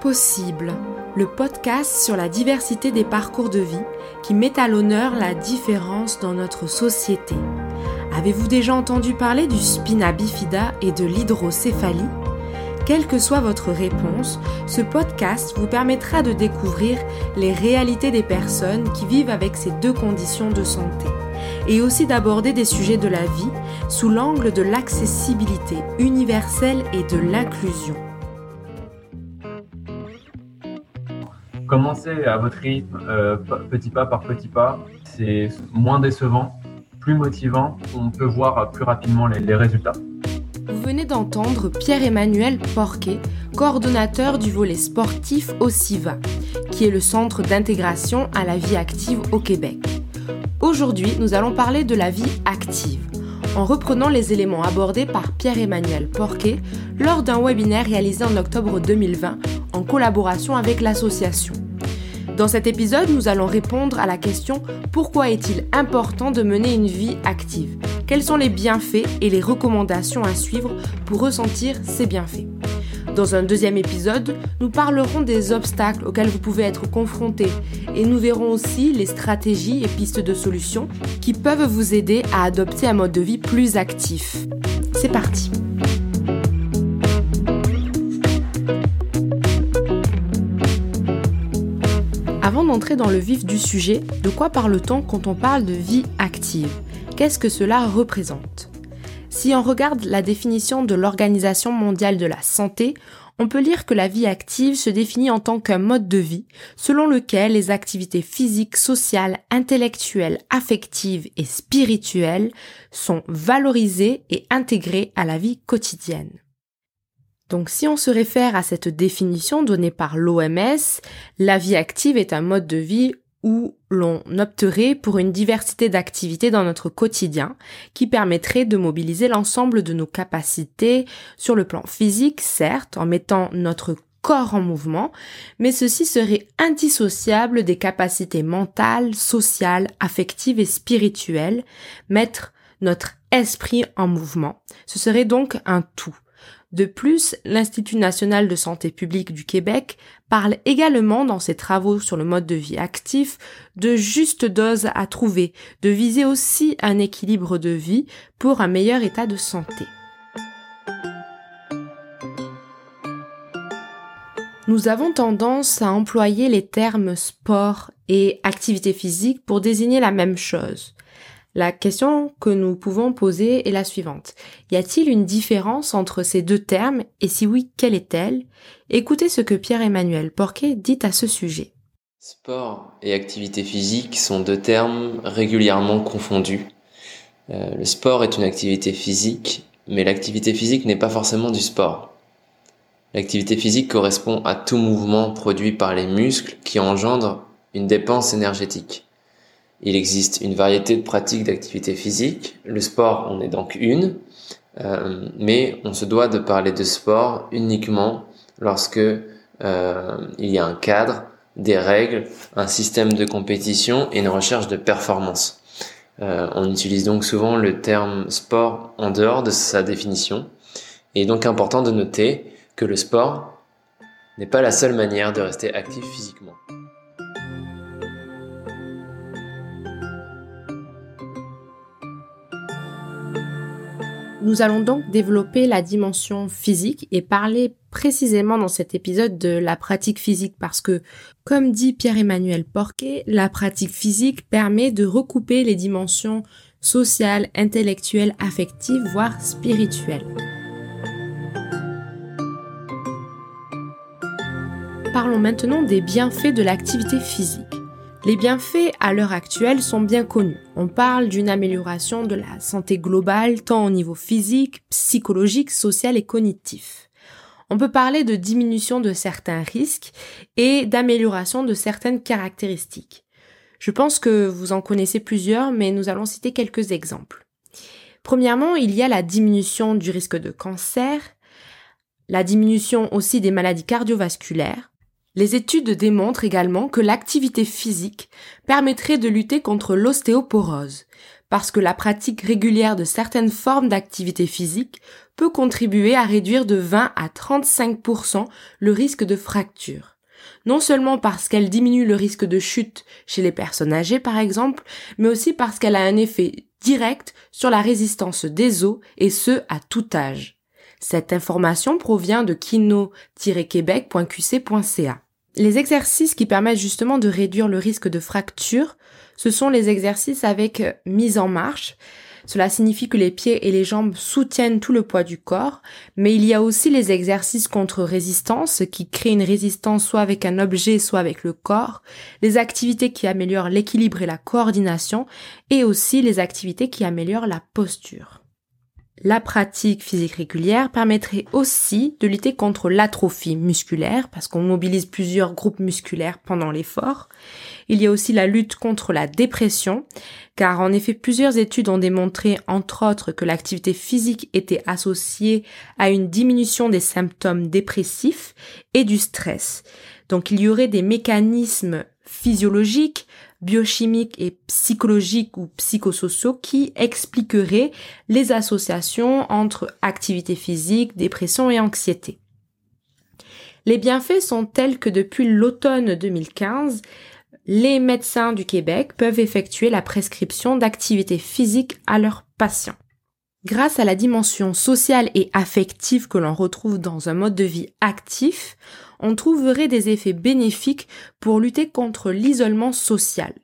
Possible, le podcast sur la diversité des parcours de vie qui met à l'honneur la différence dans notre société. Avez-vous déjà entendu parler du spina bifida et de l'hydrocéphalie? Quelle que soit votre réponse, ce podcast vous permettra de découvrir les réalités des personnes qui vivent avec ces deux conditions de santé et aussi d'aborder des sujets de la vie sous l'angle de l'accessibilité universelle et de l'inclusion. Commencez à votre rythme, euh, petit pas par petit pas. C'est moins décevant, plus motivant. On peut voir plus rapidement les, résultats. Vous venez d'entendre Pierre-Emmanuel Porquet, coordonnateur du volet sportif au CIVA, qui est le centre d'intégration à la vie active au Québec. Aujourd'hui, nous allons parler de la vie active, en reprenant les éléments abordés par Pierre-Emmanuel Porquet lors d'un webinaire réalisé en octobre 2020 en collaboration avec l'association. Dans cet épisode, nous allons répondre à la question pourquoi est-il important de mener une vie active? Quels sont les bienfaits et les recommandations à suivre pour ressentir ces bienfaits? Dans un deuxième épisode, nous parlerons des obstacles auxquels vous pouvez être confrontés et nous verrons aussi les stratégies et pistes de solutions qui peuvent vous aider à adopter un mode de vie plus actif. C'est parti Avant d'entrer dans le vif du sujet, de quoi parle-t-on quand on parle de vie active? Qu'est-ce que cela représente? Si on regarde la définition de l'Organisation mondiale de la santé, on peut lire que la vie active se définit en tant qu'un mode de vie selon lequel les activités physiques, sociales, intellectuelles, affectives et spirituelles sont valorisées et intégrées à la vie quotidienne. Donc si on se réfère à cette définition donnée par l'OMS, la vie active est un mode de vie où l'on opterait pour une diversité d'activités dans notre quotidien qui permettrait de mobiliser l'ensemble de nos capacités sur le plan physique, certes, en mettant notre corps en mouvement, mais ceci serait indissociable des capacités mentales, sociales, affectives et spirituelles, mettre notre esprit en mouvement. Ce serait donc un tout. De plus, l'Institut national de santé publique du Québec parle également dans ses travaux sur le mode de vie actif de juste dose à trouver, de viser aussi un équilibre de vie pour un meilleur état de santé. Nous avons tendance à employer les termes sport et activité physique pour désigner la même chose. La question que nous pouvons poser est la suivante. Y a-t-il une différence entre ces deux termes et si oui, quelle est-elle? Écoutez ce que Pierre-Emmanuel Porquet dit à ce sujet. Sport et activité physique sont deux termes régulièrement confondus. Euh, le sport est une activité physique, mais l'activité physique n'est pas forcément du sport. L'activité physique correspond à tout mouvement produit par les muscles qui engendre une dépense énergétique. Il existe une variété de pratiques d'activité physique. Le sport en est donc une, euh, mais on se doit de parler de sport uniquement lorsque euh, il y a un cadre, des règles, un système de compétition et une recherche de performance. Euh, on utilise donc souvent le terme sport en dehors de sa définition. Il est donc important de noter que le sport n'est pas la seule manière de rester actif physiquement. Nous allons donc développer la dimension physique et parler précisément dans cet épisode de la pratique physique parce que, comme dit Pierre-Emmanuel Porquet, la pratique physique permet de recouper les dimensions sociales, intellectuelles, affectives, voire spirituelles. Parlons maintenant des bienfaits de l'activité physique. Les bienfaits à l'heure actuelle sont bien connus. On parle d'une amélioration de la santé globale tant au niveau physique, psychologique, social et cognitif. On peut parler de diminution de certains risques et d'amélioration de certaines caractéristiques. Je pense que vous en connaissez plusieurs, mais nous allons citer quelques exemples. Premièrement, il y a la diminution du risque de cancer, la diminution aussi des maladies cardiovasculaires, les études démontrent également que l'activité physique permettrait de lutter contre l'ostéoporose, parce que la pratique régulière de certaines formes d'activité physique peut contribuer à réduire de 20 à 35% le risque de fracture. Non seulement parce qu'elle diminue le risque de chute chez les personnes âgées par exemple, mais aussi parce qu'elle a un effet direct sur la résistance des os et ce à tout âge. Cette information provient de kino-québec.qc.ca. Les exercices qui permettent justement de réduire le risque de fracture, ce sont les exercices avec mise en marche. Cela signifie que les pieds et les jambes soutiennent tout le poids du corps, mais il y a aussi les exercices contre résistance qui créent une résistance soit avec un objet, soit avec le corps, les activités qui améliorent l'équilibre et la coordination, et aussi les activités qui améliorent la posture. La pratique physique régulière permettrait aussi de lutter contre l'atrophie musculaire parce qu'on mobilise plusieurs groupes musculaires pendant l'effort. Il y a aussi la lutte contre la dépression car en effet plusieurs études ont démontré entre autres que l'activité physique était associée à une diminution des symptômes dépressifs et du stress. Donc il y aurait des mécanismes physiologiques biochimiques et psychologiques ou psychosociaux qui expliqueraient les associations entre activité physique, dépression et anxiété. Les bienfaits sont tels que depuis l'automne 2015, les médecins du Québec peuvent effectuer la prescription d'activité physique à leurs patients. Grâce à la dimension sociale et affective que l'on retrouve dans un mode de vie actif, on trouverait des effets bénéfiques pour lutter contre l'isolement social.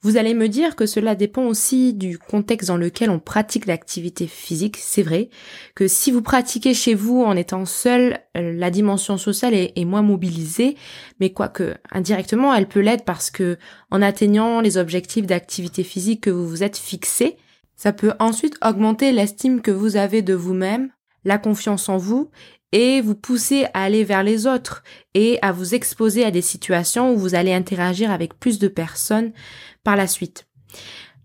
Vous allez me dire que cela dépend aussi du contexte dans lequel on pratique l'activité physique. C'est vrai que si vous pratiquez chez vous en étant seul, euh, la dimension sociale est, moins mobilisée, mais quoique indirectement elle peut l'être parce que en atteignant les objectifs d'activité physique que vous vous êtes fixés, ça peut ensuite augmenter l'estime que vous avez de vous-même, la confiance en vous et vous pousser à aller vers les autres et à vous exposer à des situations où vous allez interagir avec plus de personnes par la suite.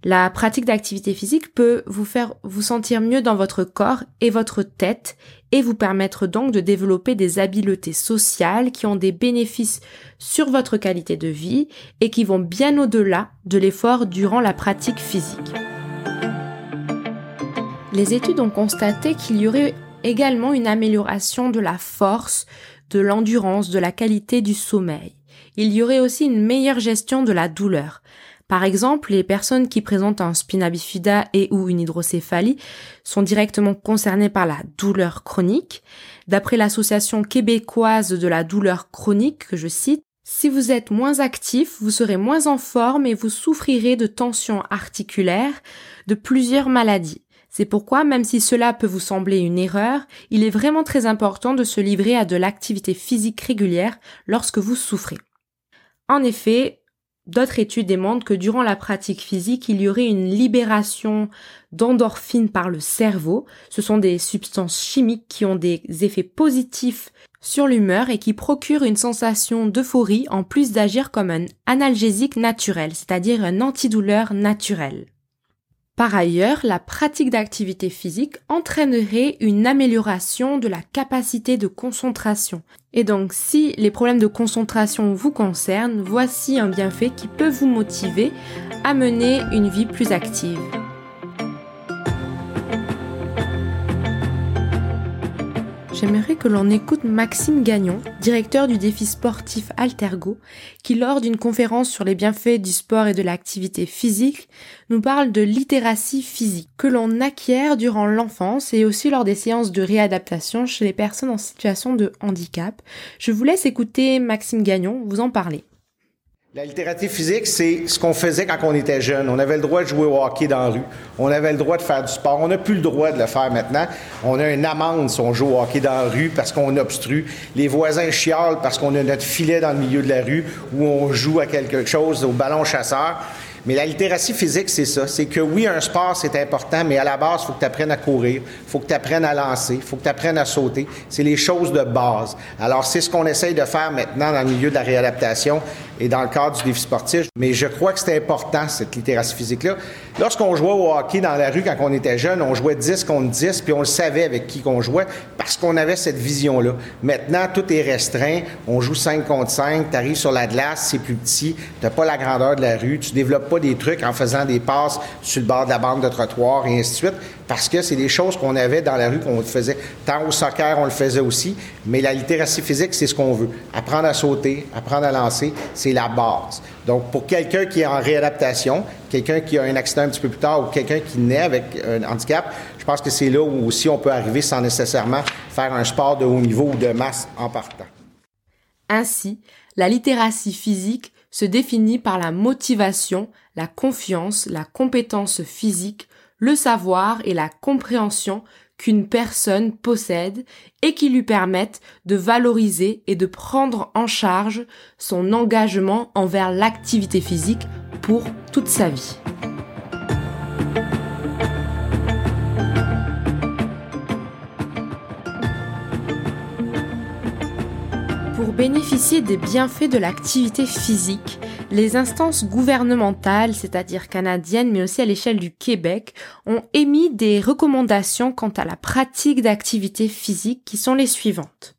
La pratique d'activité physique peut vous faire vous sentir mieux dans votre corps et votre tête et vous permettre donc de développer des habiletés sociales qui ont des bénéfices sur votre qualité de vie et qui vont bien au-delà de l'effort durant la pratique physique. Les études ont constaté qu'il y aurait également une amélioration de la force, de l'endurance, de la qualité du sommeil. Il y aurait aussi une meilleure gestion de la douleur. Par exemple, les personnes qui présentent un spina bifida et ou une hydrocéphalie sont directement concernées par la douleur chronique. D'après l'association québécoise de la douleur chronique que je cite, si vous êtes moins actif, vous serez moins en forme et vous souffrirez de tensions articulaires, de plusieurs maladies. C'est pourquoi, même si cela peut vous sembler une erreur, il est vraiment très important de se livrer à de l'activité physique régulière lorsque vous souffrez. En effet, D'autres études démontrent que durant la pratique physique, il y aurait une libération d'endorphines par le cerveau. Ce sont des substances chimiques qui ont des effets positifs sur l'humeur et qui procurent une sensation d'euphorie en plus d'agir comme un analgésique naturel, c'est-à-dire un antidouleur naturel. Par ailleurs, la pratique d'activité physique entraînerait une amélioration de la capacité de concentration. Et donc, si les problèmes de concentration vous concernent, voici un bienfait qui peut vous motiver à mener une vie plus active. J'aimerais que l'on écoute Maxime Gagnon, directeur du défi sportif Altergo, qui lors d'une conférence sur les bienfaits du sport et de l'activité physique, nous parle de littératie physique, que l'on acquiert durant l'enfance et aussi lors des séances de réadaptation chez les personnes en situation de handicap. Je vous laisse écouter Maxime Gagnon vous en parler. La littératie physique, c'est ce qu'on faisait quand on était jeune. On avait le droit de jouer au hockey dans la rue. On avait le droit de faire du sport. On n'a plus le droit de le faire maintenant. On a une amende si on joue au hockey dans la rue parce qu'on obstrue. Les voisins chialent parce qu'on a notre filet dans le milieu de la rue où on joue à quelque chose au ballon chasseur. Mais la littératie physique, c'est ça. C'est que oui, un sport, c'est important, mais à la base, il faut que tu apprennes à courir, il faut que tu apprennes à lancer, il faut que tu apprennes à sauter. C'est les choses de base. Alors, c'est ce qu'on essaye de faire maintenant dans le milieu de la réadaptation et dans le cadre du défi sportif. Mais je crois que c'est important, cette littératie physique-là. Lorsqu'on jouait au hockey dans la rue quand on était jeune, on jouait 10 contre 10, puis on le savait avec qui qu'on jouait parce qu'on avait cette vision-là. Maintenant, tout est restreint. On joue 5 contre 5, tu arrives sur la glace, c'est plus petit, tu pas la grandeur de la rue, tu développes pas des trucs en faisant des passes sur le bord de la bande de trottoir et ainsi de suite parce que c'est des choses qu'on avait dans la rue, qu'on faisait. Tant au soccer, on le faisait aussi, mais la littératie physique, c'est ce qu'on veut. Apprendre à sauter, apprendre à lancer, c'est la base. Donc, pour quelqu'un qui est en réadaptation, quelqu'un qui a un accident un petit peu plus tard ou quelqu'un qui naît avec un handicap, je pense que c'est là où aussi on peut arriver sans nécessairement faire un sport de haut niveau ou de masse en partant. Ainsi, la littératie physique se définit par la motivation, la confiance, la compétence physique, le savoir et la compréhension qu'une personne possède et qui lui permettent de valoriser et de prendre en charge son engagement envers l'activité physique pour toute sa vie. Pour bénéficier des bienfaits de l'activité physique, les instances gouvernementales, c'est-à-dire canadiennes, mais aussi à l'échelle du Québec, ont émis des recommandations quant à la pratique d'activités physiques qui sont les suivantes.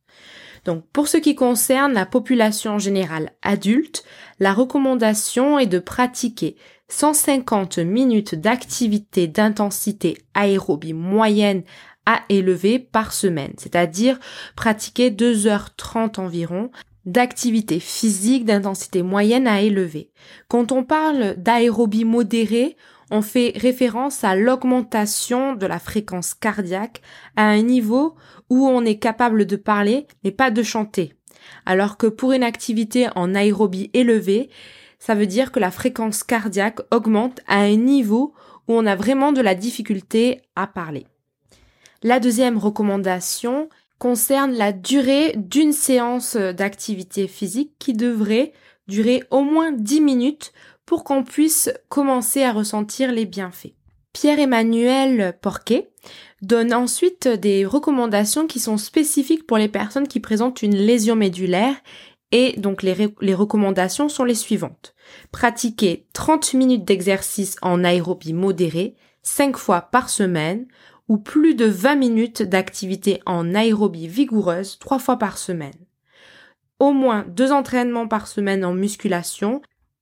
Donc, pour ce qui concerne la population générale adulte, la recommandation est de pratiquer 150 minutes d'activité d'intensité aérobie moyenne à élevée par semaine, c'est-à-dire pratiquer 2h30 environ d'activité physique d'intensité moyenne à élevée. Quand on parle d'aérobie modérée, on fait référence à l'augmentation de la fréquence cardiaque à un niveau où on est capable de parler mais pas de chanter. Alors que pour une activité en aérobie élevée, ça veut dire que la fréquence cardiaque augmente à un niveau où on a vraiment de la difficulté à parler. La deuxième recommandation concerne la durée d'une séance d'activité physique qui devrait durer au moins 10 minutes pour qu'on puisse commencer à ressentir les bienfaits. Pierre-Emmanuel Porquet donne ensuite des recommandations qui sont spécifiques pour les personnes qui présentent une lésion médulaire et donc les, les recommandations sont les suivantes. Pratiquer 30 minutes d'exercice en aérobie modérée 5 fois par semaine ou plus de 20 minutes d'activité en aérobie vigoureuse trois fois par semaine. Au moins deux entraînements par semaine en musculation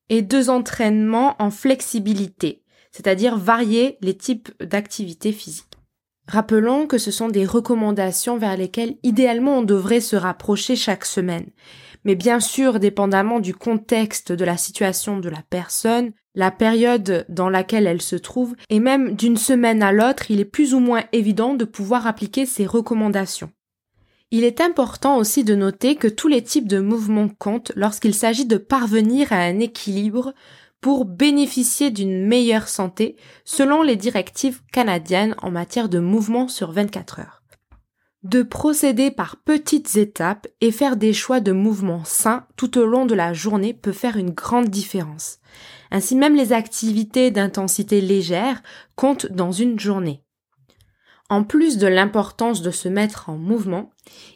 et deux entraînements en flexibilité, c'est-à-dire varier les types d'activités physiques. Rappelons que ce sont des recommandations vers lesquelles idéalement on devrait se rapprocher chaque semaine. Mais bien sûr, dépendamment du contexte de la situation de la personne, la période dans laquelle elle se trouve, et même d'une semaine à l'autre, il est plus ou moins évident de pouvoir appliquer ces recommandations. Il est important aussi de noter que tous les types de mouvements comptent lorsqu'il s'agit de parvenir à un équilibre pour bénéficier d'une meilleure santé selon les directives canadiennes en matière de mouvement sur 24 heures. De procéder par petites étapes et faire des choix de mouvements sains tout au long de la journée peut faire une grande différence. Ainsi même les activités d'intensité légère comptent dans une journée. En plus de l'importance de se mettre en mouvement,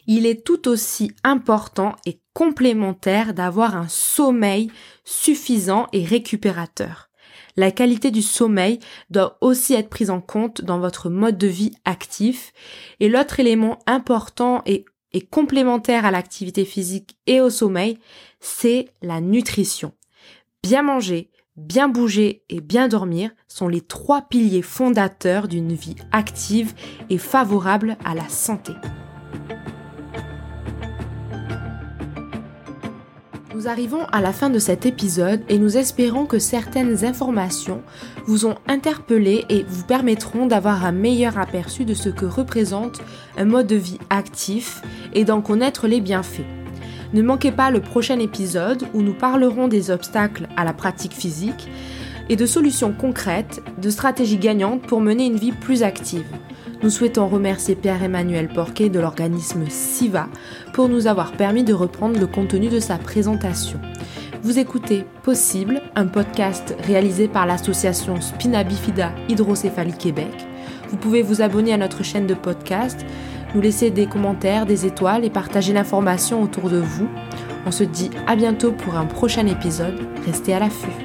il est tout aussi important et complémentaire d'avoir un sommeil suffisant et récupérateur. La qualité du sommeil doit aussi être prise en compte dans votre mode de vie actif. Et l'autre élément important et, complémentaire à l'activité physique et au sommeil, c'est la nutrition. Bien manger, Bien bouger et bien dormir sont les trois piliers fondateurs d'une vie active et favorable à la santé. Nous arrivons à la fin de cet épisode et nous espérons que certaines informations vous ont interpellé et vous permettront d'avoir un meilleur aperçu de ce que représente un mode de vie actif et d'en connaître les bienfaits. Ne manquez pas le prochain épisode où nous parlerons des obstacles à la pratique physique et de solutions concrètes, de stratégies gagnantes pour mener une vie plus active. Nous souhaitons remercier Pierre-Emmanuel Porquet de l'organisme SIVA pour nous avoir permis de reprendre le contenu de sa présentation. Vous écoutez Possible, un podcast réalisé par l'association Spina Bifida Hydrocéphalie Québec. Vous pouvez vous abonner à notre chaîne de podcast nous laisser des commentaires, des étoiles et partager l'information autour de vous. On se dit à bientôt pour un prochain épisode. Restez à l'affût.